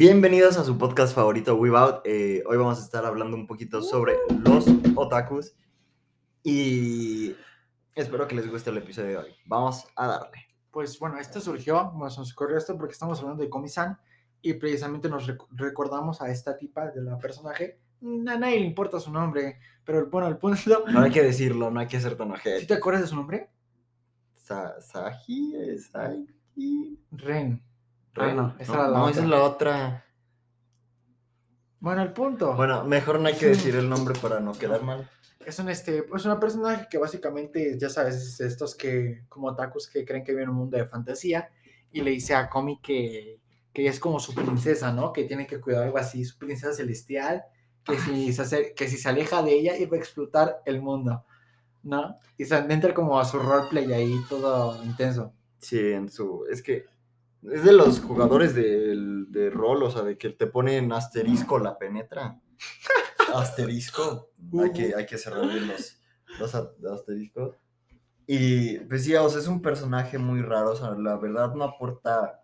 Bienvenidos a su podcast favorito, Weebout. Eh, hoy vamos a estar hablando un poquito sobre los otakus y espero que les guste el episodio de hoy. Vamos a darle. Pues bueno, esto surgió, nos ocurrió esto porque estamos hablando de Komi-san y precisamente nos rec- recordamos a esta tipa de la personaje. A nadie le importa su nombre, pero bueno, el punto. No hay que decirlo, no hay que ser tan ¿Sí ojete. te acuerdas de su nombre? Sa Saji, Saji. Ren. Ah, no, esa no, era la no, otra. esa es la otra. Bueno, el punto. Bueno, mejor no hay que decir el nombre para no quedar mal. Es un este, pues una personaje que básicamente, ya sabes, es estos que, como otakus que creen que viven en un mundo de fantasía, y le dice a Komi que, que es como su princesa, ¿no? Que tiene que cuidar algo así, su princesa celestial, que si se, acer- que si se aleja de ella iba a explotar el mundo, ¿no? Y se entra como a su roleplay ahí todo intenso. Sí, en su. Es que es de los jugadores del- de, rol, o sea, de que te ponen asterisco la penetra. Asterisco. Hay que, hay que cerrar bien los, los asteriscos. Y pues sí, o sea, es un personaje muy raro, o sea, la verdad no aporta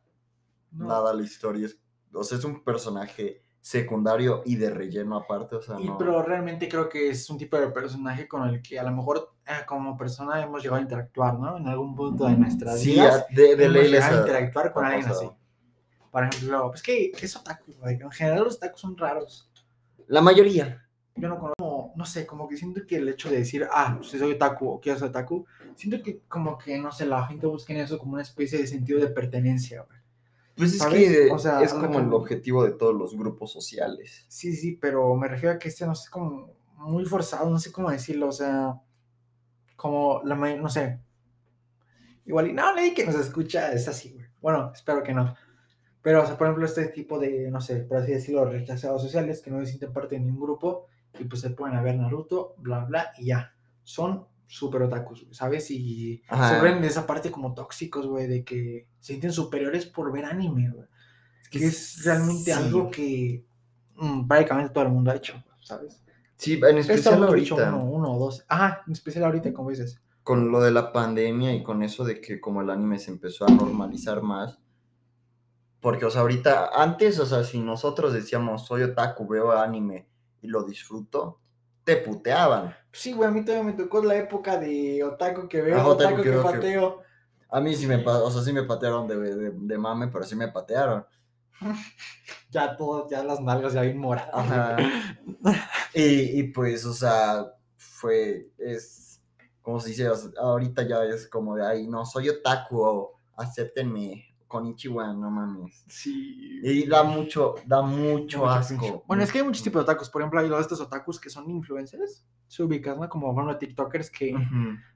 ¿no? nada a la historia. o sea, es un personaje secundario y de relleno aparte, o sea, Y, no. pero realmente creo que es un tipo de personaje con el que a lo mejor eh, como persona hemos llegado a interactuar, ¿no? En algún punto de nuestras Sí, vidas. a- de, de hemos ley les llegado a interactuar con alguien así. Por ejemplo, pues que es otaku, güey. En general los otakus son raros. La mayoría. Yo no conozco, no sé, como que siento que el hecho de decir, ah, pues soy otaku o quiero ser otaku, siento que como que, no sé, la gente busca en eso como una especie de sentido de pertenencia, güey. Pues es que O sea, es como el objetivo de todos los grupos sociales. Sí, sí, pero me refiero a que este, no sé, como muy forzado, no sé cómo decirlo, o sea, como la no sé. Igual, y no, nadie que nos escucha es así, güey. Bueno, espero que no. Pero, o sea, por ejemplo, este tipo de, no sé, por así decirlo, rechazados sociales que no se sienten parte de ningún grupo y pues se pueden a ver Naruto, bla, bla, y ya. Son súper otakus, güey, ¿sabes? Y Ajá. se ven de esa parte como tóxicos, güey, de que se sienten superiores por ver anime, güey. Que es realmente sí. algo que mm, prácticamente todo el mundo ha hecho, ¿sabes? Sí, en especial ahorita. uno, uno o dos. Ajá, en especial ahorita, como dices. con lo de la pandemia y con eso de que como el anime se empezó a normalizar más. Porque, o sea, ahorita, antes, o sea, si nosotros decíamos, soy otaku, veo anime y lo disfruto, te puteaban. Sí, güey, a mí todavía me tocó la época de otaku que veo, Ah, otaku otaku que que pateo. A mí sí me, o sea, sí me patearon de, de, de mame, pero sí me patearon. Ya todo, ya las nalgas ya bien moradas. Y, y pues, o sea, fue, es, como se dice, O sea, ahorita ya es como de, ay, no, soy otaku, o acéptenme, con Ichiwan, no mames. Sí. Y da mucho, da mucho Mucho asco. Bueno, es que hay muchos tipos de otakus. Por ejemplo, hay los de estos otakus que son influencers. Se ubican, ¿no? Como bueno, TikTokers que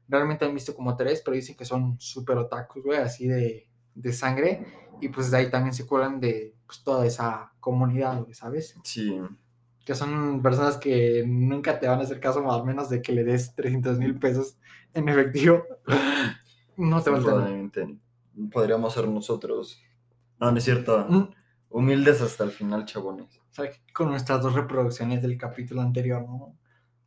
realmente han visto como tres, pero dicen que son súper otakus, güey, así de, de sangre. Y pues de ahí también se cuelan de pues, toda esa comunidad, güey, ¿sabes? Sí. que son personas que nunca te van a hacer caso al menos de que le des 300 mil pesos en efectivo. No te van a. Podríamos ser nosotros. No, no es cierto. Mm, Humildes hasta el final, chabones. o sea, Con nuestras dos reproducciones del capítulo anterior, ¿no?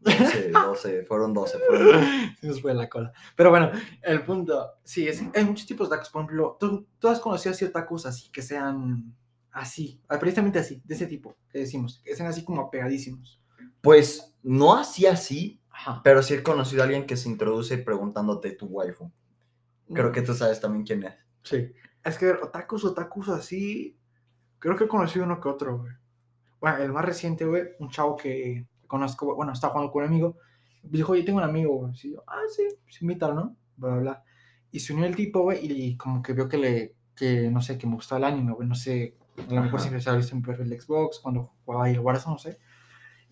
12, 12, fueron 12, fueron 12. Se nos fue la cola. Pero bueno, el punto, sí, es, hay muchos tipos de otakus. Por ejemplo, ¿tú, tú has conocido así otakus así, que sean así, ah, precisamente así, de ese tipo, que decimos, que sean así como apegadísimos. Pues no así así, Ajá. pero sí he conocido a alguien que se introduce preguntándote tu waifu. Creo que tú sabes también quién es. Sí. Es que otakus, otakus así. Creo que he conocido uno que otro, güey. Bueno, el más reciente, güey, un chavo que conozco, bueno, estaba jugando con un amigo. Me dijo, oye, tengo un amigo, güey. Y yo, ah, sí, pues invítalo, ¿no? Bla, bla, bla. Y se unió el tipo, güey, y como que vio que le, que no sé, que me gustaba el anime, güey, no sé. A lo mejor siempre se había visto en de Xbox, cuando jugaba ahí el Warzone, no sé.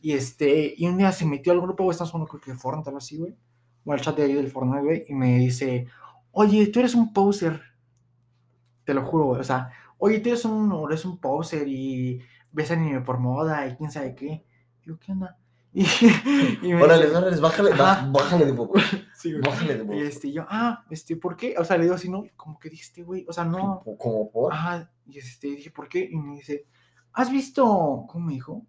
Y este, y un día se metió al grupo, güey, estamos jugando creo que Fortnite, algo así, güey. O al chat de ahí del Fortnite, güey, y me dice, oye, tú eres un poser. Te lo juro, güey. O sea, oye, tú eres un, eres un poser y ves anime por moda y quién sabe qué. Digo, ¿qué onda? Y, y me Órale, dice, órale, bájale, bájale de poco. sí, güey. Bájale de Y poco. este, yo, ah, este, ¿por qué? O sea, le digo así, no, como que dijiste, güey, o sea, no. Como por. Ajá, y este, dije, ¿por qué? Y me dice, ¿has visto, cómo me dijo?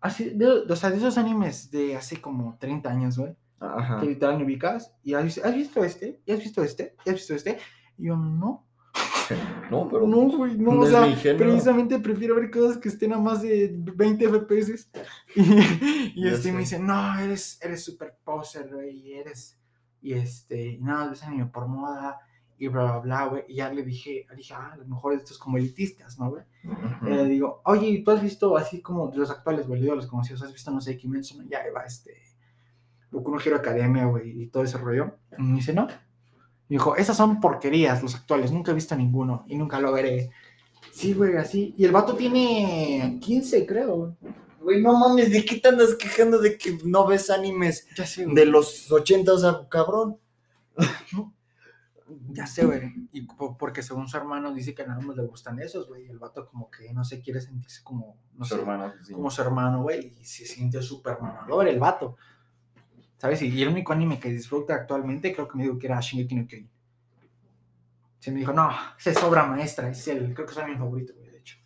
Así, de, o sea, de esos animes de hace como 30 años, güey Ajá. que literal me ubicas y has ¿has visto este? ¿Y has visto este? ¿Y has visto este? Y yo, no. No, pero. No, güey, no, o sea, precisamente prefiero ver cosas que estén a más de 20 FPS. Y, y este me sé. dice, no, eres, eres super poser, güey, y eres, y este, y nada, ves anime por moda, y bla, bla, bla, güey. Y ya le dije, le dije, ah, a lo mejor estos como elitistas, ¿no, güey? Ujú. Y le digo, oye, ¿y ¿tú has visto así como los actuales, güey? A los conocidos, ¿has visto, no sé, Kimetsu, no? Ya, va, este, Boku no Hero Academia, güey, y todo ese rollo. Y me dice, no. Y dijo, esas son porquerías, los actuales, nunca he visto ninguno, y nunca lo veré. Sí, güey, así. Y el vato tiene 15, creo, güey. No mames, ¿de qué te andas quejando de que no ves animes Ya sé, de los 80? O sea, cabrón. Ya sé, güey. Y po- porque según su hermano dice que nada más le gustan esos, güey. El vato como que, no sé, quiere sentirse como, no Su sé, hermano, sí. como su hermano, güey. Y se siente súper mamador el vato. ¿Sabes? Y el único anime que disfruta actualmente creo que me dijo que era Shingeki no Kyojin. Se me dijo, no, esa es obra maestra. Es el, creo que es mi favorito, de hecho.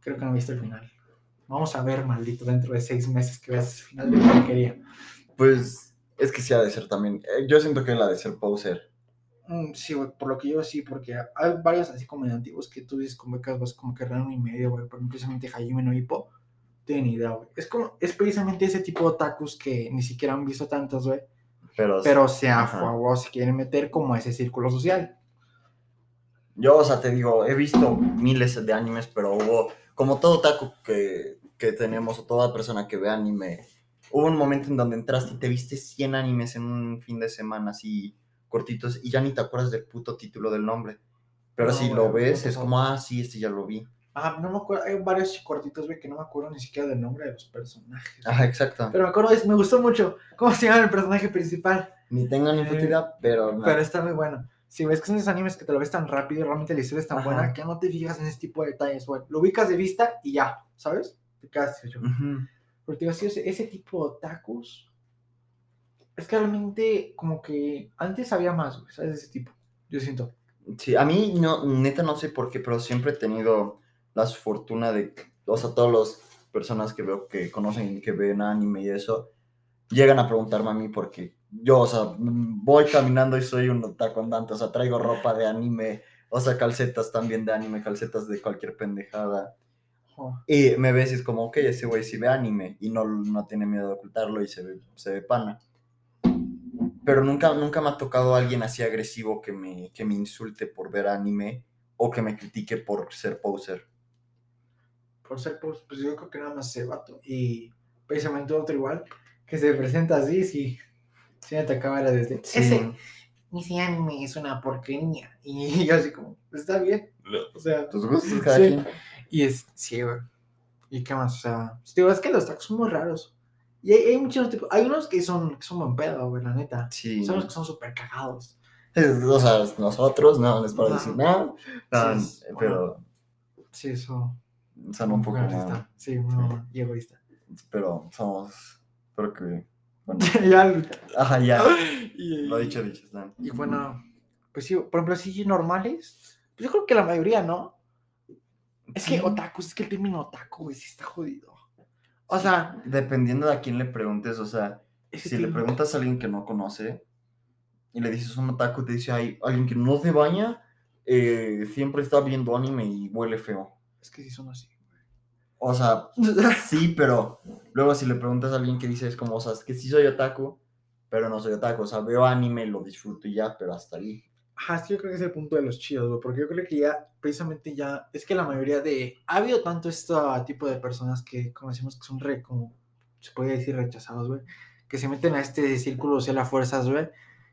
Creo que no he visto el final. Vamos a ver, maldito, dentro de seis meses que veas el final de porquería. Pues es que sí ha de ser también. eh, Yo siento que él ha de ser poser. Mm, sí, güey, por lo que yo sí, porque hay varios así como de antiguos que tú dices como que vas como que raro y medio, güey, por ejemplo, precisamente Hajime no Hippo, tienen idea, güey. Es como, es precisamente ese tipo de otakus que ni siquiera han visto tantos, güey, Pero, pero se a Ajá. favor se quieren meter como a ese círculo social. yo, o sea, te digo, he visto miles de animes, pero hubo, como todo taco que, que tenemos, o toda persona que ve anime, hubo un momento en donde entraste y te viste 100 animes en un fin de semana así cortitos y ya ni te acuerdas del puto título del nombre. Pero No, si lo ves, es como, ah, sí, este ya lo vi. Ah, no me acuerdo, hay varios cortitos, güey, que no me acuerdo ni siquiera del nombre de los personajes. Ajá, exacto. Pero me acuerdo, es- me gustó mucho. ¿Cómo se llama el personaje principal? Ni tengo ni puta idea, pero no. Pero está muy bueno. Si ves que son esos animes que te lo ves tan rápido y realmente la historia es tan Ajá. buena que no te fijas en ese tipo de detalles, güey. Lo ubicas de vista y ya, ¿sabes? Te quedas hecho. Ujú. Porque te digo, sí, ese, ese tipo de otakus es que realmente como que antes había más, güey, ¿sabes? De ese tipo. Yo siento. Sí, a mí no, neta no sé por qué, pero siempre he tenido la fortuna de, o sea, todas las personas que veo que conocen, que ven anime y eso, llegan a preguntarme a mí porque yo, o sea, voy caminando y soy un otaku andante, o sea, traigo ropa de anime, o sea, calcetas también de anime, calcetas de cualquier pendejada. Oh, Y me ves y es como, ok, ese güey sí ve anime y no, no tiene miedo de ocultarlo y se ve, se ve pana. Pero nunca, nunca me ha tocado alguien así agresivo que me, que me insulte por ver anime o que me critique por ser poser. Por ser, pues, pues yo creo que nada más ese vato. Y precisamente otro igual, que se presenta así, sí. Sí, atacaba era desde... Ese, ese anime es una porquería. Y yo así como, está bien. O sea, tus gustos cada Sí. quien. Y es, sí, güey. ¿Y qué más? O sea, pues, digo, es que los tacos son muy raros. Y hay, hay muchos tipos, hay unos que son, que son buen pedo, güey, la neta. Sí. Son los que son súper cagados. Es- O sea, nosotros no les puedo decir nada, no, Sí, es- pero Sí, eso. Son un poco más, Sí, y egoísta. pero somos, creo que, bueno, ya, ajá, ya, y, lo dicho, dicho está. Y bueno, pues sí, por ejemplo, así normales. Pues yo creo que la mayoría, ¿no? Es que otaku, es que el término otaku, güey, sí está jodido. O sea, Dependiendo de a quién le preguntes, o sea, si le preguntas a alguien que no conoce y le dices un otaku, te dice, ay, alguien que no se baña, eh, siempre está viendo anime y huele feo. Es que sí son así. O sea, sí, pero luego si le preguntas a alguien que dice, es como, o sea, es que sí soy otaku, pero no soy otaku, o sea, veo anime, lo disfruto y ya, pero hasta ahí. Ajá, es que yo creo que es el punto de los chidos, güey, porque yo creo que ya, precisamente ya, es que la mayoría de, ha habido tanto este tipo de personas que conocemos que son re, como, se puede decir rechazados, güey, que se meten a este círculo social a fuerzas, güey,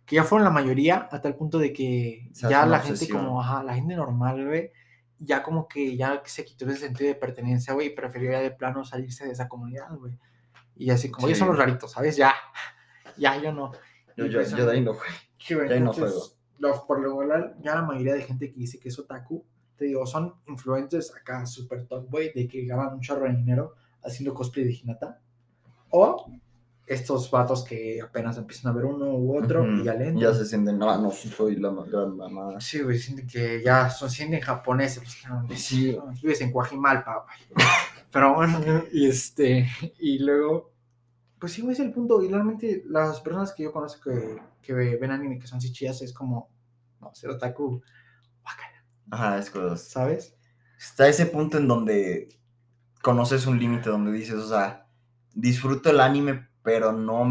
que ya fueron la mayoría, hasta el punto de que Se ya la gente obsesión. como, ajá, la gente normal, güey, ya como que ya se quitó ese sentido de pertenencia, güey, y prefirió ya de plano salirse de esa comunidad, güey. Y así como, ellos son los raritos, ¿sabes? Ya, ya, yo no. Yo, yo, yo de ahí no, güey. Sí, güey, no juego. lo- por lo general, ya la mayoría de gente que dice que es otaku, te digo, son influencers acá super top, güey, de que ganan un chorro de dinero haciendo cosplay de Hinata. O estos vatos que apenas empiezan a ver uno u otro Ujú. y ya leen. Ya se sienten, no, no, sí soy la gran mamá. Sí, güey, sienten que ya son sienten japoneses. Pues Sí. No, Vives en Coajimalpa, güey. Pero bueno, y este, y luego, pues sí, güey, es el punto. Y realmente las personas que yo conozco que, que ve- ven anime que son así chidas es como, no, ser otaku, guácala. Ajá, es que ¿sabes? está ese punto en donde conoces un límite donde dices, o sea, disfruto el anime, pero no,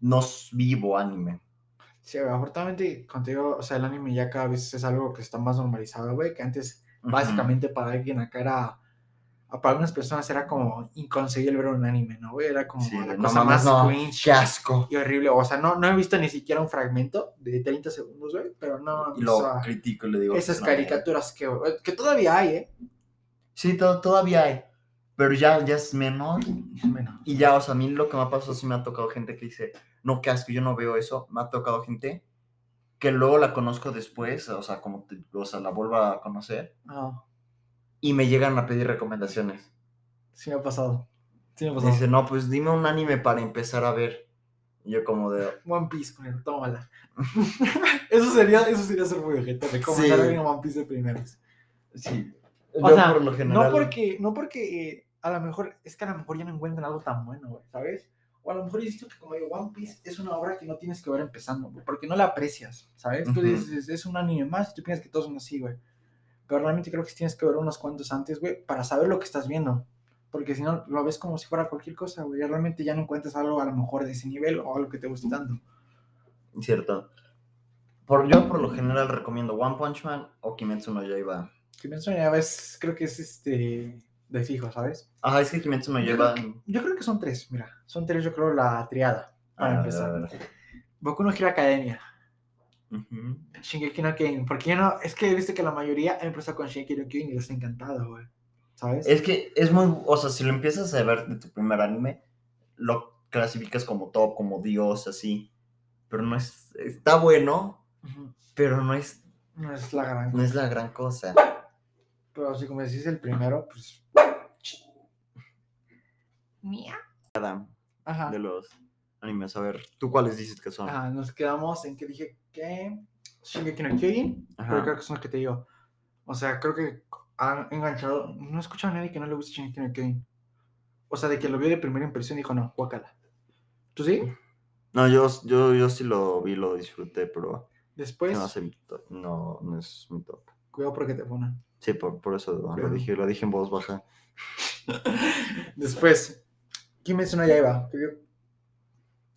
no vivo anime. Sí, afortunadamente contigo, o sea, el anime ya cada vez es algo que está más normalizado, güey, que antes Ujú. básicamente para alguien acá era, para algunas personas era como inconcebible ver un anime, ¿no, güey? Era como Sí, la no cosa más no, cringe qué asco. y horrible. O sea, no, no he visto ni siquiera un fragmento de 30 segundos, güey, pero no, Y lo o sea, critico le digo. esas mierda. caricaturas que, que todavía hay, ¿eh? Sí, to- todavía hay. Pero ya, ya es menor. Y ya, o sea, a mí lo que me ha pasado, sí me ha tocado gente que dice, no, qué asco, yo no veo eso. Me ha tocado gente que luego la conozco después, o sea, como, te- o sea, la vuelvo a conocer. no, Y me llegan a pedir recomendaciones. sí me ha pasado. Sí me ha pasado. dice, no, pues dime un anime para empezar a ver. Y yo como de, One Piece, con tómala. eso sería, eso sería ser muy ojete, de cómo Sí. alguien One Piece de primeros. sí. O yo sea, por lo general... No porque, no porque eh, a lo mejor, es que a lo mejor ya no encuentran algo tan bueno, güey, ¿sabes? O a lo mejor yo siento que como digo, One Piece es una obra que no tienes que ver empezando, güey, porque no la aprecias, ¿sabes? Tú Ujú. dices, es un anime más y tú piensas que todos son así, güey. Pero realmente creo que tienes que ver unos cuantos antes, güey, para saber lo que estás viendo. Porque si no, lo ves como si fuera cualquier cosa, güey. Realmente ya no encuentras algo a lo mejor de ese nivel o algo que te guste tanto. Cierto. Por, yo por lo general recomiendo One Punch Man o Kimetsu no Yaiba. Kimetsu no Yaiba es, creo que es este, de fijo, ¿sabes? Ajá, es que Kimetsu no Yo Yaiba... creo, yo creo que son tres, mira. Son tres, yo creo, la triada, para Ah, empezar. a ver. Boku no Hero Academia, Ujú. Shingeki no Kyojin, porque yo no, es que he visto que la mayoría ha empezado con Shingeki no Kyojin y les ha encantado, güey, ¿sabes? Es que es muy, o sea, si lo empiezas a ver de tu primer anime, lo clasificas como top, como Dios, así. Pero no es, está bueno, pero no es, No es la gran no cosa, es la gran cosa. Pero así como decís el primero, pues... Mía. Ajá. De los animes, a ver, ¿tú cuáles dices que son? Ajá, nos quedamos en que dije que Shingeki no Kyojin, Ajá. pero creo que son los que te digo. O sea, creo que han enganchado. No he escuchado a nadie que no le guste Shingeki no Kyojin. O sea, de que lo vio de primera impresión y dijo, no, guácala. ¿Tú sí? No, yo, yo, yo sí lo vi, lo disfruté, pero Después, no, no, no es mi top. cuidado porque te ponen. Sí, por, por eso lo dije, lo dije en voz baja. Después, no Yaiba. que yo-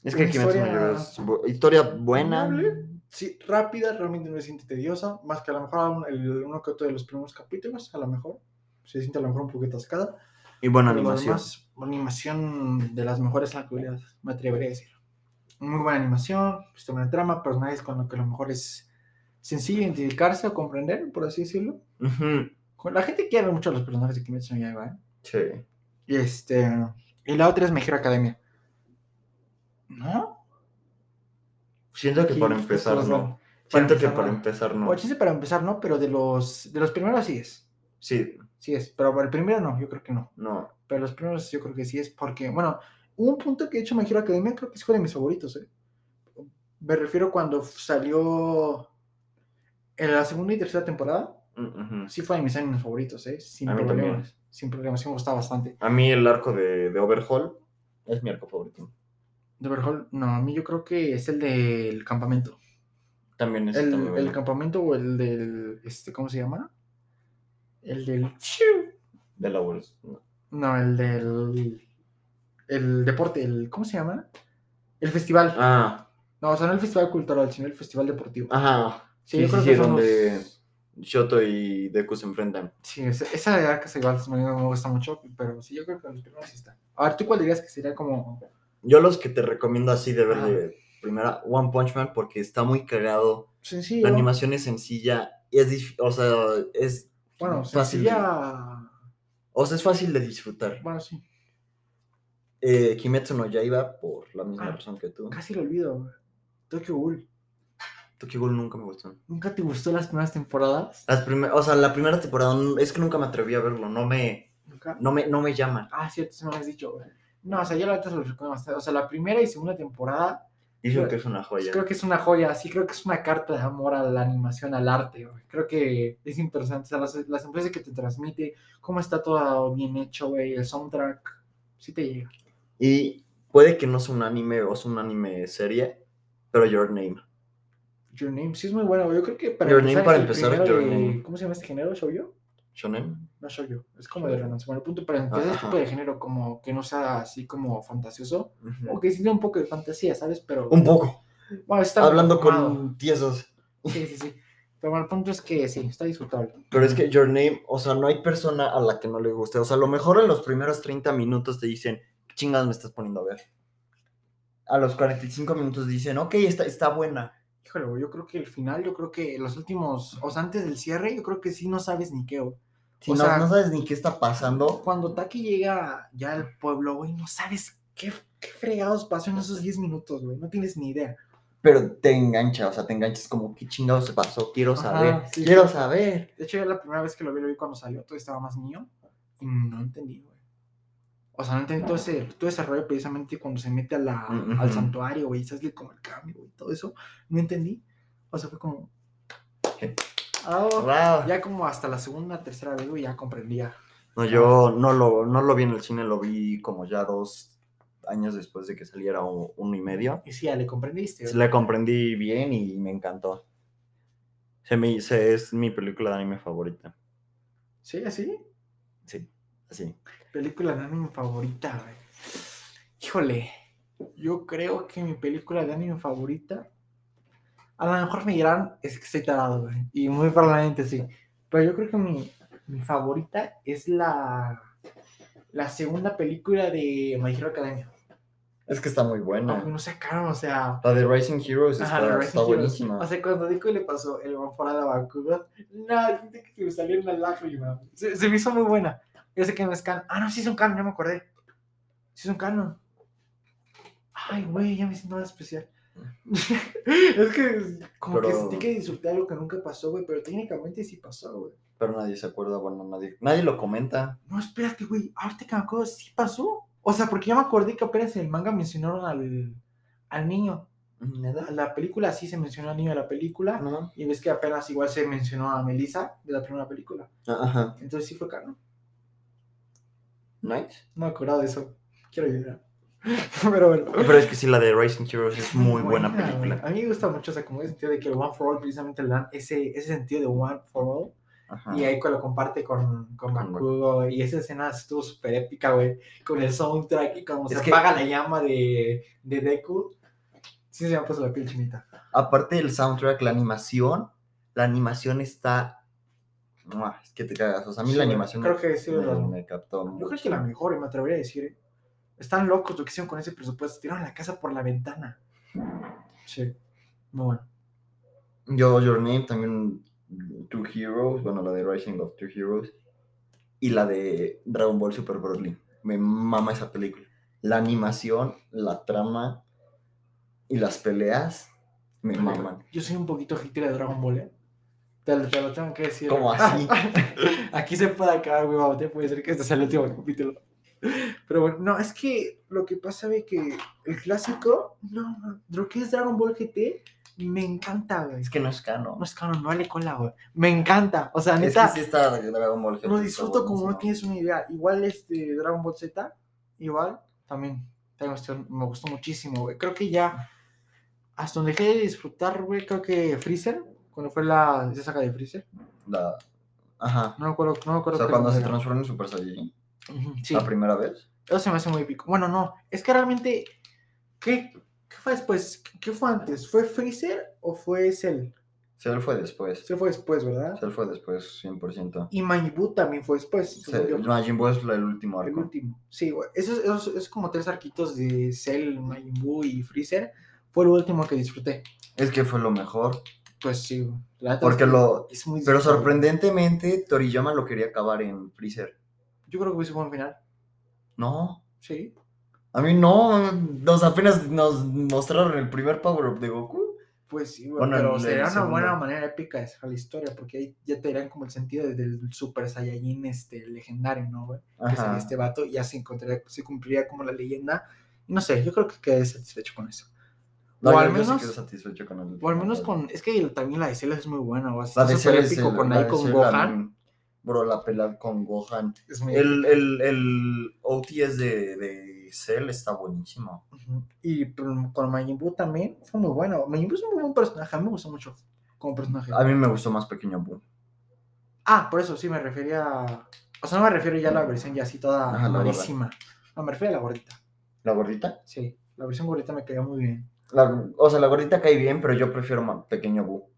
Es que Kimetsu no historia- Yaiba es historia buena. Sí, rápida, realmente no se siente tediosa. Más que a lo mejor el, uno que otro de los primeros capítulos, a lo mejor. Se siente a lo mejor un poquito atascada. Y buena Pero animación. animación de las mejores en la actualidad, me atrevería a decir. Muy buena animación, pues, buena trama, personajes con lo que a lo mejor es sencillo identificarse o comprender, por así decirlo. La gente quiere mucho a los personajes de Kimetsu no Yaiba, ¿eh? Sí. Y este. Y la otra es Hero Academia. ¿No? Siento que para es empezar no. Siento que para empezar no. Para empezar, no, pero de los, de los primeros sí es. Sí, Sí es. Pero para el primero no, yo creo que no. no. Pero los primeros yo creo que sí es porque, bueno, un punto que de hecho Hero Academia creo que sí fue de mis favoritos, ¿eh? Me refiero cuando salió en la segunda y tercera temporada, Mm, ujú. sí fue de mis animes favoritos, ¿eh? Sin problemas. también. Sin problemas, sí me gustaba bastante. A mí el arco de, de Overhaul es mi arco favorito. De Overhaul, no, a mí yo creo que es el del campamento. También es El, muy el campamento o el del, este, ¿cómo se llama? El del... de la Wars. no. No, el del... El deporte, el, ¿cómo se llama? El festival. Ah, No, o sea, no el festival cultural, sino el festival deportivo. ajá. Sí, Sí, yo sí, creo sí, que son donde Shoto y Deku se enfrentan. Sí, esa, de Arcas igual no me gusta mucho, pero sí, yo creo que los primeros sí están. A ver, ¿tú cuál dirías que sería como... Yo los que te recomiendo así de ver Ajá. de primera, One Punch Man, porque está muy cagado. Sencillo. La animación es sencilla. Y es, dif- o sea, es Bueno, fácil. sencilla... o sea, es fácil de disfrutar. Bueno, sí. Eh, Kimetsu no Yaiba, por la misma Ah. razón que tú. Casi lo olvido, güey. Tokyo Ghoul. Tokyo Ghoul nunca me gustó. ¿Nunca te gustó las primeras temporadas? Las primer- o sea, la primera temporada es que nunca me atreví a verlo, no me, ¿Nunca? no me, no me llaman. Ah, cierto, se me lo has dicho, güey. No, o sea, yo la verdad se lo recomiendo bastante. O sea, la primera y segunda temporada Dicen Creo- que es una joya. creo que es una joya. Sí, creo que es una carta de amor a la animación, al arte, güey. Creo que es interesante. O sea, las, las empresas que te transmite, cómo está todo bien hecho, güey. El soundtrack, sí te llega. Y puede que no sea un anime o sea un anime serie, pero Your Name. Your Name, sí es muy bueno. Yo creo que para Your Name, empezar, para es el empezar, Your de- Name. ¿Cómo se llama este género? ¿Shoujo? Shonen. No shoujo, es como de romance. Bueno, el punto para empezar este Ajá. tipo de género como que no sea así como fantasioso, o que sí tiene un poco de fantasía, ¿sabes? Pero Un poco. bueno, está Hablando con tiesos. Sí, sí, sí. Pero bueno, el punto es que sí, está disfrutable. Pero es que Your Name, o sea, no hay persona a la que no le guste. O sea, a lo mejor en los primeros 30 minutos te dicen, ¿qué chingados me estás poniendo a ver? A los 45 minutos dicen, ok, está, está buena. Híjole, yo creo que el final, yo creo que los últimos, o sea, antes del cierre, yo creo que sí no sabes ni qué, güey. Si O no, sea- no sabes ni qué está pasando, Cuando Taki llega ya al pueblo, güey, no sabes qué, qué fregados pasó en esos 10 minutos, güey. No tienes ni idea. pero te engancha, o sea, te enganchas como, ¿qué chingados se pasó? Quiero Ajá, saber, sí, quiero sí. saber. De hecho, yo la primera vez que lo vi, lo vi cuando salió, todo estaba más niño y no entendí. O sea, no entendí todo ese, todo ese rollo precisamente cuando se mete a la, al santuario, güey, y se hace como el cambio, güey, todo eso. No entendí. O sea, fue como... Ah, Wow. ya como hasta la segunda, tercera vez, güey, ya comprendía. No, yo no lo, no lo vi en el cine, lo vi como ya dos años después de que saliera o uno y medio. Y sí, ya le comprendiste. Sí. La comprendí bien y me encantó. Se me, se- es mi película de anime favorita. Sí, así. Sí, así. Película de anime favorita, güey. Híjole, yo creo que mi película de anime favorita. A lo mejor me dirán, es que estoy tarado, güey. Y muy probablemente sí. Pero yo creo que mi, mi favorita es la. La segunda película de My Hero Academia. Es que está muy buena. Aunque no sacaron, o sea. La de Rising Heroes Ajá, está, la está Rising Heroes. buenísima. O sea, cuando Dico le pasó el Vaporada a Bakugo, no, que me salió una lágrima. Se, se me hizo muy buena. Yo sé que no es canon. Ah, no, sí es un canon, ya me acordé. Sí es un canon. Ay, güey, ya me siento más especial. es que como que sentí que disfruté algo que nunca pasó, güey, pero técnicamente sí pasó, güey. Pero nadie se acuerda, bueno, nadie, nadie lo comenta. No, espérate, güey, ahorita que me acuerdo, sí pasó. O sea, porque ya me acordé que apenas en el manga mencionaron al, al niño. ¿Nada? La película sí se mencionó al niño de la película. Y ves que apenas igual se mencionó a Melissa de la primera película. Ajá. Entonces sí fue canon. Nice. No me acordaba de eso. Quiero llorar. Pero bueno. Pero es que sí, la de Rising Heroes es muy buena película. A mí me gusta mucho, o sea, como ese sentido de que el One for All precisamente le dan ese, ese sentido de One for All. Ajá. Y ahí lo comparte con, con Bakugo. Y esa escena estuvo súper épica, güey. Con el soundtrack y Es se que- apaga la llama de, de Deku. Sí se me puso la piel chinita. Aparte del soundtrack, la animación, la animación está... ¡mua! Es que te cagas. O sea, a mí Sí, la animación creo me, que sí, me- lo- me captó Yo creo que la mejor, y me atrevería a decir. ¿eh? Están locos lo que hicieron con ese presupuesto. Tiraron la casa por la ventana. Sí. Muy bueno. Yo, Your Name, también Two Heroes, bueno, la de Rising of Two Heroes. Y la de Dragon Ball Super Broly. Me mama esa película. La animación, la trama y las peleas me maman. Yo soy un poquito hater de Dragon Ball, ¿eh? Te lo, te lo tengo que decir. ¿Cómo así? Aquí se puede acabar, güey. Puede ser que este sea el último capítulo. Pero bueno, no, es que lo que pasa es que el clásico, no, lo que es Dragon Ball GT, me encanta, güey. Es que no es canon. No es canon, no vale cola, güey. Me encanta. O sea, Es que neta, sí está Dragon Ball. GT, lo disfruto como no buenísimo. tienes una idea. Igual este Dragon Ball Z, igual, también, gustó- me gustó muchísimo, güey. Creo que ya, hasta donde dejé de disfrutar, güey, creo que Freezer, cuando fue la esa saga de Freezer, La... Ajá. no me acuerdo, no me O acuerdo. sea, qué cuando se transforma en Super Saiyajin. Sí, La primera vez. eso se me hace muy épico. Bueno, no, es que realmente, ¿qué, qué fue después? ¿Qué, fue antes? ¿Fue Freezer o fue Cell? Cell fue después. Cell fue después, ¿verdad? Cell fue después, 100%. Y Majin Buu también fue después. yo. Majin Buu es el último El arco. último. Sí, güey. Esos, esos, esos como tres arquitos de Cell, Majin Buu y Freezer fue el último que disfruté. Es que fue lo mejor. Pues sí. La Porque es lo- Es muy Pero sorprendentemente, Toriyama lo quería acabar en Freezer. Yo creo que hubiese buen final. No, Sí. a mí no. Nos apenas nos mostraron el primer power up de Goku. Pues sí. Bueno, pero sería una buena manera épica de cerrar la historia. Porque ahí ya te dirán como el sentido de- del Super Saiyajin este, legendario, ¿no, güey? Que sería este vato. Ya se, encontraría, se cumpliría como la leyenda. No sé, yo creo que quedé satisfecho con eso. No, o yo- al yo sí menos- satisfecho con el. O al menos con. Es que también la de Cell es muy buena. O La sea, de está Cell es épico con la ahí de con Gohan. Bro, la pelea con Gohan. Es muy El, el, el OT es de, de de Cell está buenísimo. Y pero con Majin Buu también fue muy bueno. Majin Buu es un muy buen personaje, a mí me gustó mucho como personaje. A mí me gustó más Pequeño Boo. Ah, por eso sí me refería a... O sea, no me refiero ya a la versión ya así toda la malísima. No, me refiero a la gordita. ¿La gordita? Sí, la versión gordita me cayó muy bien. La- o sea, la gordita cae bien, pero yo prefiero ma- Pequeño Boo.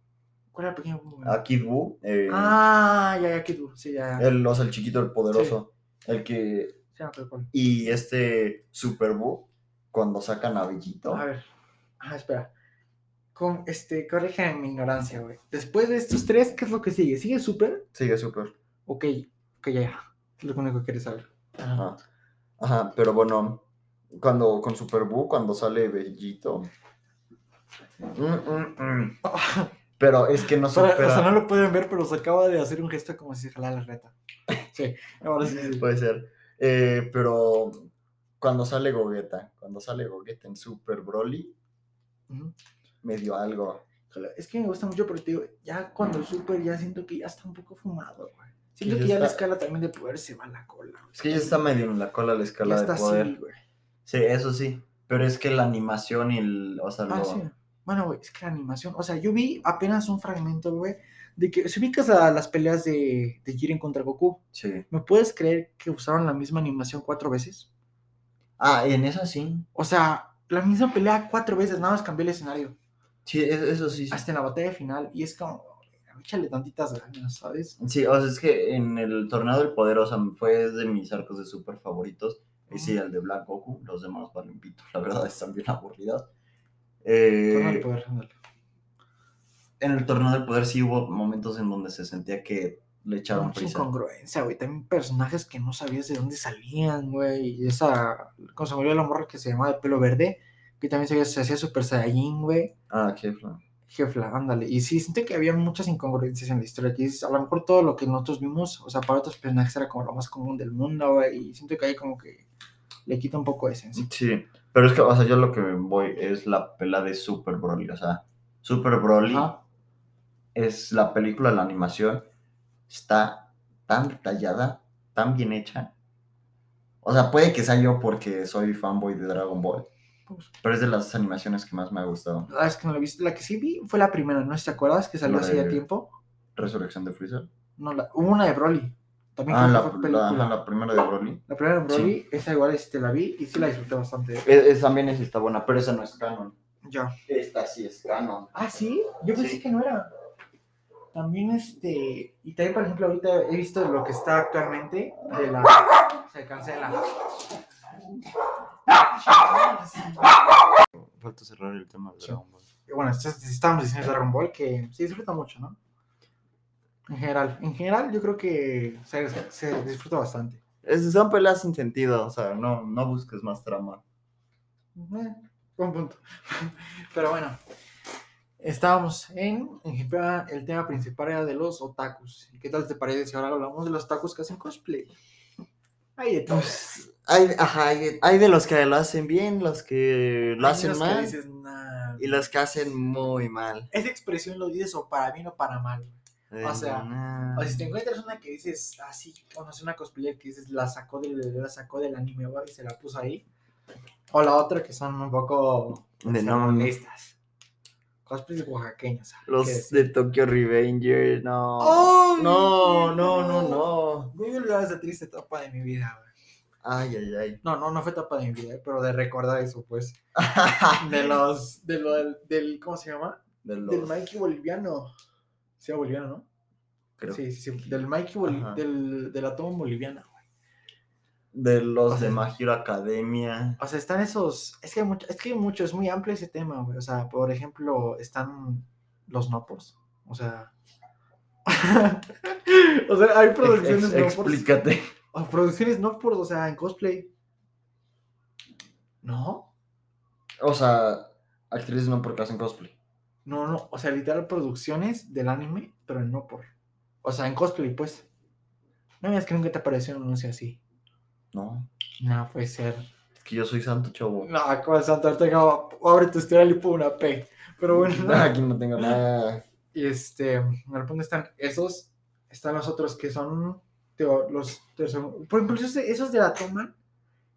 ¿Cuál era el pequeño Buu? A Kid Boo, eh, Ah, ya, ya, Kid Buu. Sí, ya, ya. el, o sea, el chiquito, el poderoso. El que. Sí, cuál. Y este Super Boo, cuando sacan a Bellito. A ver. Ah, espera. Con, este, corrígeme mi ignorancia, güey. Después de estos tres, ¿qué es lo que sigue? ¿Sigue Super? Sigue Super. Ok, ok, ya, ya. Es lo único que quieres saber. Ajá. Ajá, pero bueno, cuando con Super Boo, cuando sale Bellito. Mm, mm, mm. Pero es que no supera. o sea, no lo pueden ver, pero se acaba de hacer un gesto como si jalara la reta. Sí, ahora sí. sí. Puede ser. Eh, pero cuando sale Gogeta, cuando sale Gogeta en Super Broly, Ujú. me dio algo. Es que me gusta mucho, pero te digo, ya cuando el super ya siento que ya está un poco fumado, güey. Siento que ya la escala también de poder se va a la cola. güey. Es que ya está medio en la cola la Ya escala está de poder. así, güey. Sí, eso sí. Pero es que la animación y el. O sea, Ah, lo- sí. Bueno, güey, es que la animación, o sea, yo vi apenas un fragmento, güey, de que si ubicas a las peleas de, de Jiren contra Goku, sí. ¿me puedes creer que usaron la misma animación cuatro veces? Ah, en esa sí. O sea, la misma pelea cuatro veces, nada más cambió el escenario. Sí, es- eso sí. sí. Hasta en la batalla final, y es como, échale tantitas ganas, ¿sabes? Sí, o sea, es que en el torneo del poder, o sea, fue de mis arcos de super favoritos. Y sí, el de Black Goku, los demás valen pito. La verdad, están bien aburridos. Torneo del Eh, poder, ándale. en el torneo del poder sí hubo momentos en donde se sentía que le echaron Mucha prisa. incongruencia, güey. También personajes que no sabías de dónde salían, güey. Y esa, ¿cómo se murió la morra que se llamaba de pelo verde? Que también se, se hacía super saiyajin, güey. Ah, qué fla. Jefla, ándale. Y sí, siento que había muchas incongruencias en la historia. Que es- a lo mejor todo lo que nosotros vimos, o sea, para otros personajes era como lo más común del mundo, güey. Y siento que ahí como que le quita un poco de esencia. Sí, pero es que, o sea, yo lo que voy es la pela de Super Broly. O sea, Super Broly Ajá. es la película, la animación está tan detallada, tan bien hecha. O sea, puede que sea yo porque soy fanboy de Dragon Ball, Pues, pero es de las animaciones que más me ha gustado. verdad es que no la he visto. La que sí vi fue la primera, ¿no? ¿Te acuerdas? Que salió hace ya tiempo. Resurrección de Freezer. No, la, hubo una de Broly. También Ah, la, fue la, película. ajá, la primera de Broly. La primera de Sí. Broly, esa igual este, la vi y sí la disfruté bastante. E- es- también esa está buena, pero esa no es canon. Ya. Esta sí es canon. Ah, sí, yo pensé Sí. que no era. También este. Y también, por ejemplo, ahorita he visto lo que está actualmente de la. Se cancela. Falta cerrar el tema de Sí. Dragon Ball. Y bueno, estábamos diciendo Dragon Ball que se disfruta mucho, ¿no? En general, en general yo creo que se, se disfruta bastante. Es- son peleas sin sentido, o sea, no, no busques más trama. Eh, buen punto. Pero bueno, estábamos en, en el tema principal era de los otakus. ¿Y ¿Qué tal te parece si ahora hablamos de los otakus que hacen cosplay? Hay de todo. Pues, hay, ajá, hay, hay de los que lo hacen bien, los que lo Hay hacen que mal dices, "Nah". y los que hacen muy mal. Esa expresión lo dices o para bien o para mal. O sea. O si te encuentras una que dices así, o no sé, una cosplayer que dices la sacó del, la sacó del anime güey, y se la puso ahí. O la otra que son un poco De no, no. Cosplays oaxaqueños. ¿sabes qué Los de Tokyo Revenger, no. ¡Ay, no, no, no! no, no. Olvidar esa triste etapa de mi vida, güey. Ay, ay, ay. No, no, no fue etapa de mi vida, eh, pero de recordar eso, pues. De los, de lo del, del- ¿cómo se llama? De los, Del Mikey boliviano. Sí, era boliviano, ¿no? creo. Sí, sí, sí. Del Mikey del, de la toma boliviana, güey. De los O sea, de Hero Academia. O sea, están esos. Es que hay mucho, es que hay mucho, es muy amplio ese tema, güey. O sea, por ejemplo, están los Nopors. O sea. o sea, hay producciones Ex- Nopors. explícate. o producciones Nopors, o sea, en cosplay. ¿No? O sea, actrices no porque hacen cosplay. No, no. O sea, literal producciones del anime, pero en Nopor. O sea, en cosplay, pues. No es que nunca te apareció un anuncio así. No, No, puede ser. es que yo soy santo chavo. No, como el Santo Ortega, abre tu historial y pone una P. Pero bueno. Aquí no tengo nada. Y este, en el punto están esos, están los otros que son, digo, los, por ejemplo, esos de la toma,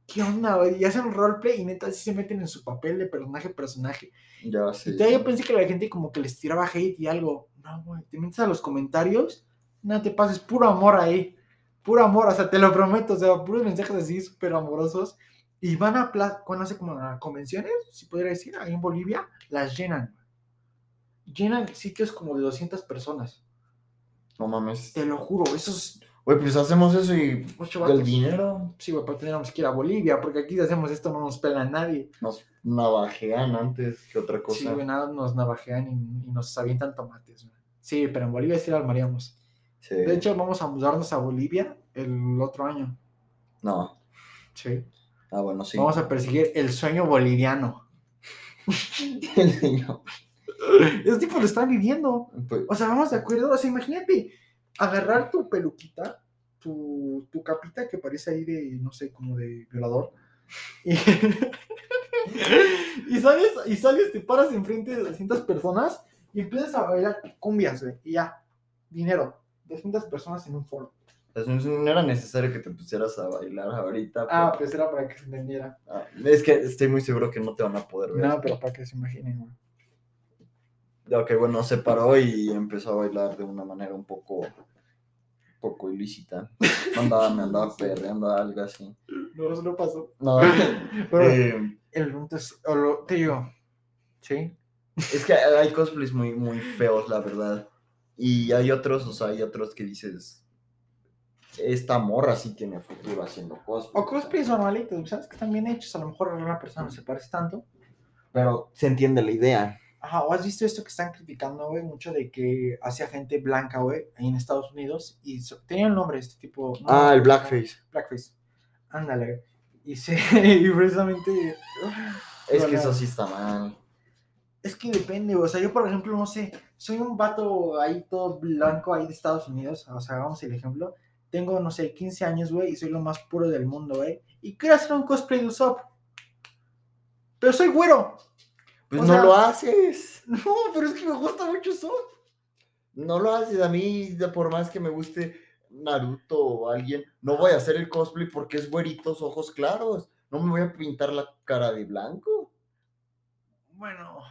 ¿qué onda? Y hacen roleplay y neta sí se meten en su papel de personaje a personaje. Ya Y sé. todavía yo pensé que la gente como que les tiraba hate y algo. No, güey, te metes a los comentarios, no te pases, puro amor ahí. Puro amor, o sea, te lo prometo, o sea, puros mensajes así súper amorosos. Y van a, cuando hace como convenciones, si pudiera decir, ahí en Bolivia, las llenan. Llenan sitios como de 200 personas. No mames. Te lo juro, esos Güey, pues hacemos eso y ocho del vatos. dinero Sí, güey, pero tendríamos que ir a Bolivia, porque aquí si hacemos esto no nos pela nadie. nos navajean antes que otra cosa. Sí, güey, nada, nos navajean y, y nos avientan tomates, güey. Sí, pero en Bolivia sí la armaríamos. Sí. De hecho, vamos a mudarnos a Bolivia el otro año. No. Sí. Ah, bueno, sí. Vamos a perseguir el sueño boliviano. El niño. Ese tipo lo están viviendo. Pues, O sea, vamos de acuerdo. O sea, imagínate agarrar tu peluquita, tu, tu capita que parece ahí de, no sé, como de violador. Y, y sales, y sales, te paras enfrente de 200 personas y empiezas a bailar cumbias, güey. Y ya, dinero. 200 personas en un foro. pues, no era necesario que te pusieras a bailar ahorita. Ah, pues era para que se entendiera. ah, es que estoy muy seguro que no te van a poder ver. No, pero para que se imaginen, güey. Ok, bueno, se paró y empezó a bailar de una manera un poco, un poco ilícita. Andaba, me andaba perreando algo así. No, eso no pasó. No, Pero eh, el punto es, o lo- te digo, ¿sí? es que hay cosplays muy, muy feos, la verdad. Y hay otros, o sea, hay otros que dices, esta morra sí tiene futuro haciendo cosplay. O cosplays normalitos, ¿sabes? Que están bien hechos. A lo mejor a una persona no se parece tanto. Pero se entiende la idea. Ajá, ¿o has visto esto que están criticando, güey? Mucho de que hacía gente blanca, güey, ahí en Estados Unidos. Y so- tenía el nombre este tipo. no, Ah, el blackface. Blackface. Ándale. Y, se, y precisamente. Es que eso sí está mal. Es que depende, güey. O sea, yo, por ejemplo, no sé, soy un vato ahí todo blanco ahí de Estados Unidos. O sea, hagamos el ejemplo. Tengo, no sé, 15 años, güey, y soy lo más puro del mundo, güey. Y quiero hacer un cosplay de Usopp. Pero soy güero. Pues O no sea- lo haces. No, pero es que me gusta mucho Usopp. No lo haces. A mí, por más que me guste Naruto o alguien, no voy a hacer el cosplay porque es güeritos, ojos claros. No me voy a pintar la cara de blanco. Bueno,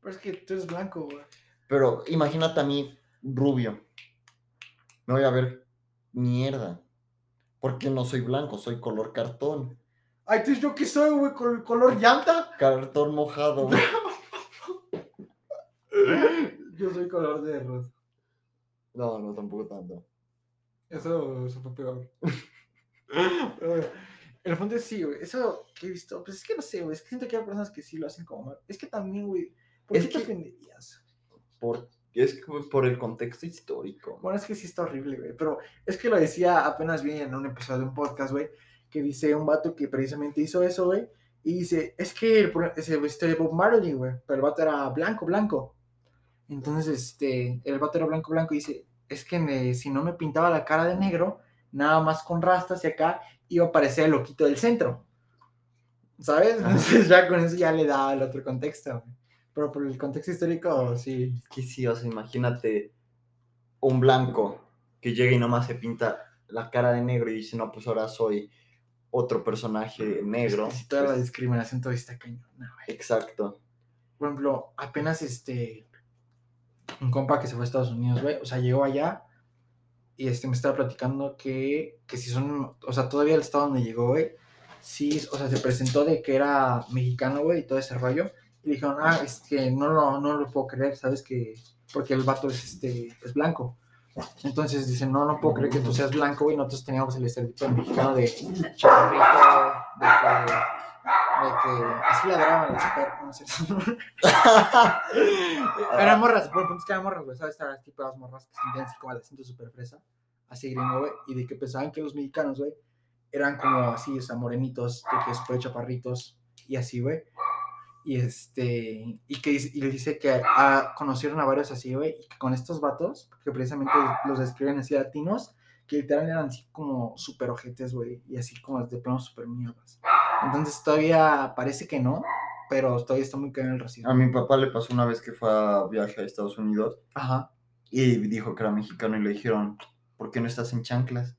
pero es que tú eres blanco, güey. Pero imagínate a mí, rubio. Me voy a ver mierda. Porque no soy blanco, soy color cartón. Ay, entonces yo qué soy, güey, con el color llanta. Cartón mojado. güey. Yo soy color de rosa. No, no, tampoco tanto. Eso, eso fue peor. Bueno, el fondo sí, güey. Eso que he visto, pues es que no sé, güey. Es que siento que hay personas que sí lo hacen como mal. Es que también, güey. ¿Por Es qué te ofenderías? Por, es que por el contexto histórico. Bueno, es que sí está horrible, güey. Pero es que lo decía apenas vi en un episodio de un podcast, güey. Que dice un vato que precisamente hizo eso, güey. Y dice, es que el, se viste Bob Marley, güey. Pero el vato era blanco, blanco. Entonces, este, el vato era blanco, blanco. Y dice, es que me- si no me pintaba la cara de negro, nada más con rastas y acá, iba a parecer el loquito del centro. ¿Sabes? Ajá. Entonces ya con eso ya le da el otro contexto, güey. Pero por el contexto histórico, sí. Es que sí, o sea, imagínate un blanco que llega y nomás se pinta la cara de negro y dice, no, pues ahora soy otro personaje negro. Si toda la discriminación todavía está cañona, güey. exacto. Por ejemplo, apenas este. Un compa que se fue a Estados Unidos, güey. O sea, llegó allá y este me estaba platicando que, que si son. O sea, todavía el estado donde llegó, güey. Sí, o sea, se presentó de que era mexicano, güey, y todo ese rollo. Y dijeron, ah, es que no lo, no lo puedo creer, ¿sabes? que Porque el vato es, este, es blanco. Entonces dicen, no, no puedo creer que tú seas blanco, güey. Nosotros teníamos el estereotipo mexicano de chaparrito, de que, de que así ladraban los perros, no sé. eran morras, por punto es que eran morras, güey, ¿sabes? Estas tipo de morras que sentían así como el acento súper fresa, así gringo, güey, y de que pensaban que los mexicanos, güey, eran como así, o sea, morenitos, de que súper chaparritos, y así, güey. Y este, y que y le dice que conocieron a varios así, güey, y que con estos vatos, que precisamente los describen así latinos, que literal eran así como súper ojetes, güey, y así como de plano súper mierdas. Entonces todavía parece que no, pero todavía está muy cañón el racismo. A mi papá le pasó una vez que fue a viaje a Estados Unidos Ajá. y dijo que era mexicano y le dijeron, ¿por qué no estás en chanclas?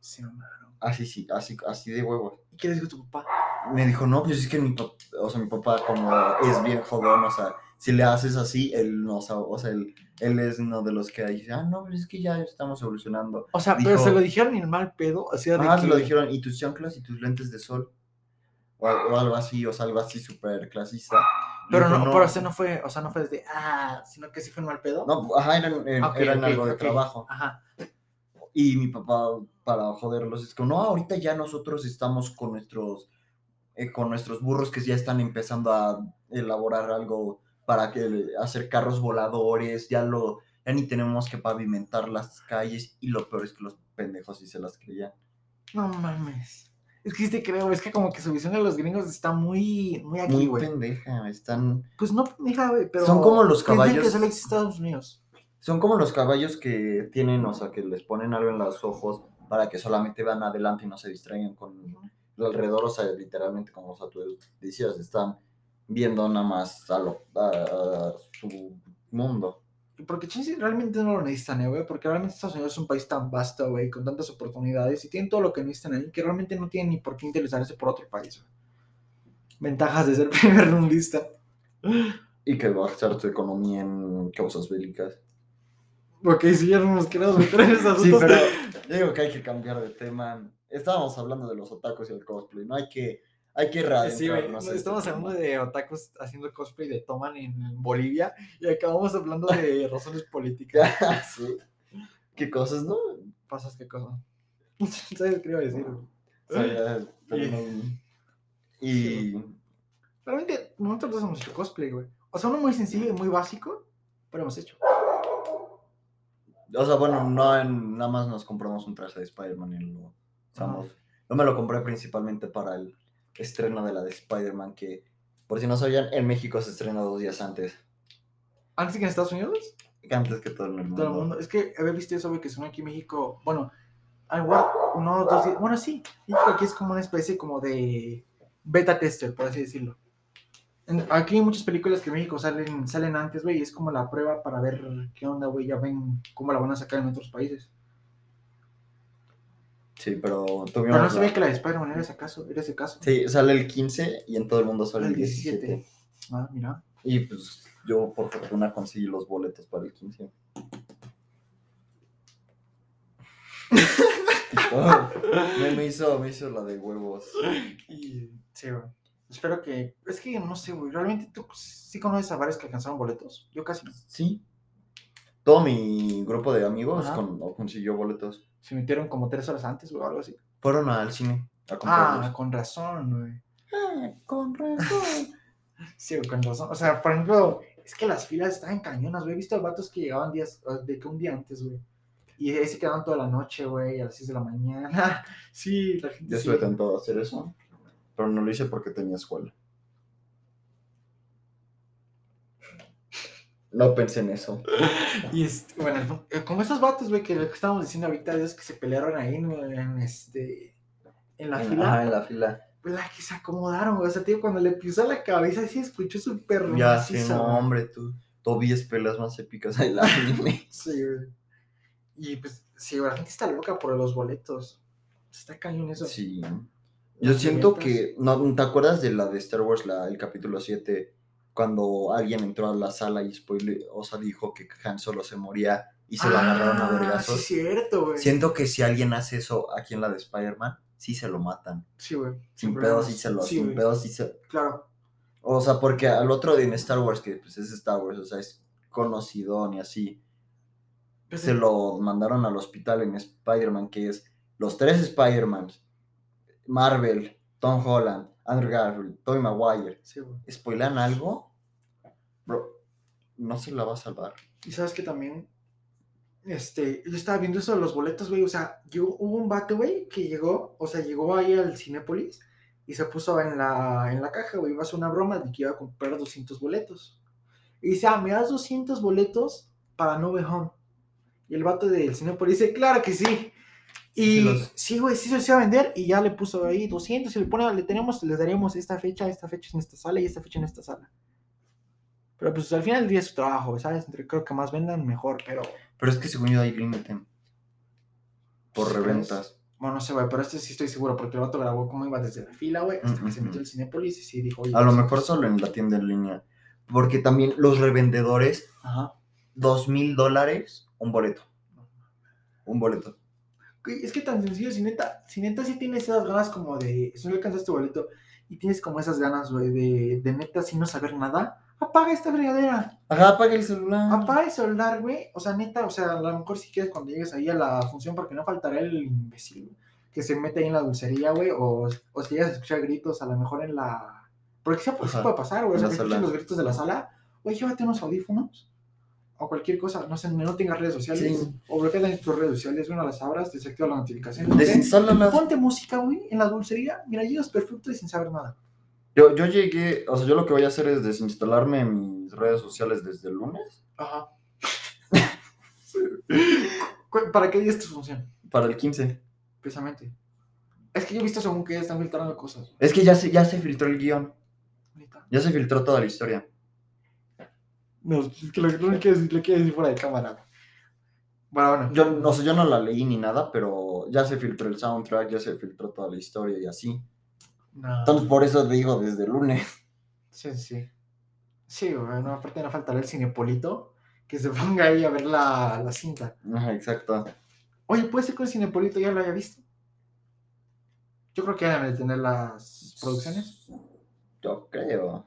Sí, mamaron. Así, sí, así, así de huevos. ¿Y qué le dijo tu papá? Me dijo, no, pues es que mi papá, o sea, mi papá como es bien jodón, o sea, si le haces así, él no, sabe, o sea, él, él es uno de los que dice, ah, no, pues es que ya estamos evolucionando. O sea, pero se lo dijeron en mal pedo, así de Ah, se lo dijeron, y tus chanclas y tus lentes de sol. O, al- o algo así, o sea, algo así súper clasista. Pero dijo, no, pero o sea, no fue, o sea, no fue desde, ah, sino que sí fue en mal pedo. No, ajá, eran, eran ok, algo de trabajo. Ajá. Y mi papá, para joderlos, es que no, ahorita ya nosotros estamos con nuestros, eh, con nuestros burros que ya están empezando a elaborar algo para que, hacer carros voladores, ya lo, ya ni tenemos que pavimentar las calles, y lo peor es que los pendejos sí se las creían. No mames. Es que sí te creo, es que como que su visión de los gringos está muy, muy aquí, Muy pendeja, están, Pues no pendeja, güey, pero. Son como los caballos- que solo existe Estados Unidos. Son como los caballos que tienen, o sea, que les ponen algo en los ojos para que solamente vean adelante y no se distraigan con lo alrededor, o sea, literalmente como o sea, tú decías, están viendo nada más a, lo- a- a su mundo. Porque realmente no lo necesitan, eh, güey. Porque realmente Estados Unidos es un país tan vasto, güey, con tantas oportunidades y tienen todo lo que necesitan ahí, que realmente no tienen ni por qué interesarse por otro país, güey. Ventajas de ser primer rundista. Y que va a gastar tu economía en causas bélicas. Ok, si ya no nos queremos meter en esos Sí, asuntos. pero yo digo que hay que cambiar de tema. Estábamos hablando de los otakus y el cosplay, ¿no? Hay que, hay que Sí, este estamos hablando de otakus haciendo cosplay de Toman en Bolivia y acabamos hablando de razones políticas. sí. ¿Qué cosas, no? Pasas qué cosa. ¿Sabes qué iba a decir? pero no- Y Realmente nosotros hemos hecho cosplay, güey. O sea, uno muy sencillo y muy básico, pero hemos hecho. O sea, bueno, no en, nada más nos compramos un traje de Spider-Man y lo usamos. Yo me lo compré principalmente para el estreno de la de Spider-Man, que por si no sabían, en México se estrena dos días antes. Antes que en Estados Unidos, Antes que todo en el mundo. todo el mundo. Es que había visto eso, que son aquí en México. Bueno, ah, igual, uno, dos días. Bueno, sí. México aquí es como una especie como de beta tester, por así decirlo. Aquí hay muchas películas que en México salen, salen antes, güey, y es como la prueba para ver qué onda, güey, ya ven cómo la van a sacar en otros países. Sí, pero tuvimos. Pero no la- sabía que la de Spider-Man era ese caso, era ese caso. Sí, sale el 15 y en todo el mundo sale el el 17. 17. Ah, mira. Y pues yo por fortuna conseguí los boletos para el 15. Oh, me, me hizo, me hizo la de huevos. Y sí, güey. Espero que. Es que no sé, güey. Realmente tú sí conoces a varios que alcanzaron boletos. Yo casi no. Sí. Todo mi grupo de amigos Ajá. con- consiguió boletos. Se metieron como tres horas antes, güey, o algo así. Fueron al cine a Ah, con razón, güey. Ah, con razón. Sí, con razón. O sea, por ejemplo, es que las filas estaban cañonas, güey. He visto vatos que llegaban días, de que un día antes, güey. Y ahí se quedaban toda la noche, güey, a las 6 de la mañana. Sí, la gente Yo sí. estuve tentado a hacer eso, pero no lo hice porque tenía escuela. No pensé en eso. Y este, bueno, como esos vatos, güey, que lo que estábamos diciendo ahorita, de esos que se pelearon ahí en, en este. En la En- fila. ajá, en la fila. Pues la que se acomodaron, güey. O sea, tío, cuando le pisó la cabeza, sí escuchó súper Ya, sí, no, güey. hombre, tú. Tobias pelas más épicas del anime. Sí, güey. Y pues, sí, güey, la gente está loca por los boletos. Está cañón eso. Sí. Yo siento que. ¿No, ¿Te acuerdas de la de Star Wars, la, el capítulo 7? Cuando alguien entró a la sala y spoiler, o sea, dijo que Han Solo se moría y se lo agarraron a Ah, vergazos. Sí, cierto, güey. Siento que si alguien hace eso aquí en la de Spider-Man, sí se lo matan. Sí, güey. Sin problemas. pedos sí se lo. Sí, sin güey. pedos sí se. Claro. O sea, porque al otro de en Star Wars, que pues es Star Wars, o sea, es conocido y así, Pues, se lo mandaron al hospital en Spider-Man, que es los tres Spider-Mans, Marvel, Tom Holland, Andrew Garfield, Tobey Maguire. Sí. ¿Spoilan algo? Bro, no se la va a salvar. Y sabes que también, este, yo estaba viendo eso de los boletos, güey, o sea, llegó, hubo un vato, güey, que llegó, o sea, llegó ahí al Cinépolis y se puso en la, en la caja, güey, iba a hacer una broma de que iba a comprar 200 boletos. Y dice, ah, ¿me das 200 boletos para No Way Home? Y el vato del Cinépolis dice, claro que sí. Y los- sí, güey, sí se iba a vender y ya le puso ahí 200 y le pone, le tenemos, les daremos esta fecha, esta fecha en esta sala y esta fecha en esta sala. Pero pues al final del día es su trabajo, ¿sabes? Entre- Creo que más vendan mejor, pero Pero es que según yo hay límite por ¿Sí crees? reventas. Bueno, no sé, güey, pero este sí estoy seguro porque el vato grabó cómo iba desde la fila, güey, hasta que se metió el Cinépolis y sí dijo, oye, A lo pues, mejor solo en la tienda en línea. Porque también los revendedores, dos mil dólares, un boleto. Un boleto. Es que tan sencillo, si neta, si neta sí tienes esas ganas como de, si no alcanzas tu boleto y tienes como esas ganas, güey, de, de neta sin no saber nada, apaga esta fregadera, Ajá, apaga el celular. apaga el celular, güey, o sea, neta, o sea, a lo mejor si quieres cuando llegues ahí a la función, porque no faltará el imbécil que se mete ahí en la dulcería, güey, o, o si llegas a escuchar gritos, a lo mejor en la, porque sí, pues, puede pasar, güey, o sea, que escuches sala. los gritos de la sala, güey, llévate unos audífonos. O cualquier cosa, no sé, no tengas redes sociales. Sí. O bloquea tus redes sociales, no las abras, desactiva las notificaciones. Desinstalalas. Ponte música, güey, en la dulcería. Mira, llegas perfecto y sin saber nada. Yo, yo llegué, o sea, yo lo que voy a hacer es desinstalarme mis redes sociales desde el lunes Ajá. ¿Cu- ¿Para qué día es tu función? para el 15. Precisamente. Es que yo he visto según que ya están filtrando cosas. Es que ya se, ya se filtró el guion, ya se filtró toda la historia. No, es que lo que no quiero decir, lo quiero decir fuera de cámara. Bueno, bueno. Yo, no sé, yo no la leí ni nada, pero ya se filtró el soundtrack, ya se filtró toda la historia y así. No. Entonces, por eso digo desde el lunes. Sí, sí. Sí, güey, no, aparte no faltará el cinepolito que se ponga ahí a ver la, la cinta. Ajá, exacto. Oye, puede ser que el cinepolito ya lo haya visto. Yo creo que deben de tener las producciones. Yo creo.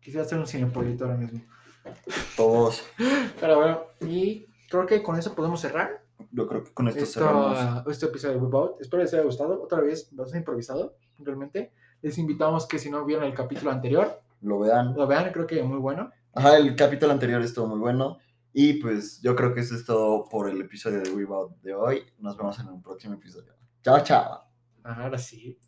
Quisiera hacer un cinepolito ahora mismo. Todos. Pero bueno, y creo que con eso podemos cerrar Yo creo que con esto esto, cerramos. este episodio de Whip Espero les haya gustado. Otra vez, bastante improvisado, realmente. Les invitamos que si no vieron el capítulo anterior, Lo vean. lo vean, creo que muy bueno. Ajá, el capítulo anterior estuvo muy bueno. Y pues yo creo que eso es todo por el episodio de Weebout de hoy. Nos vemos en un próximo episodio. Chao, chao. Ahora sí.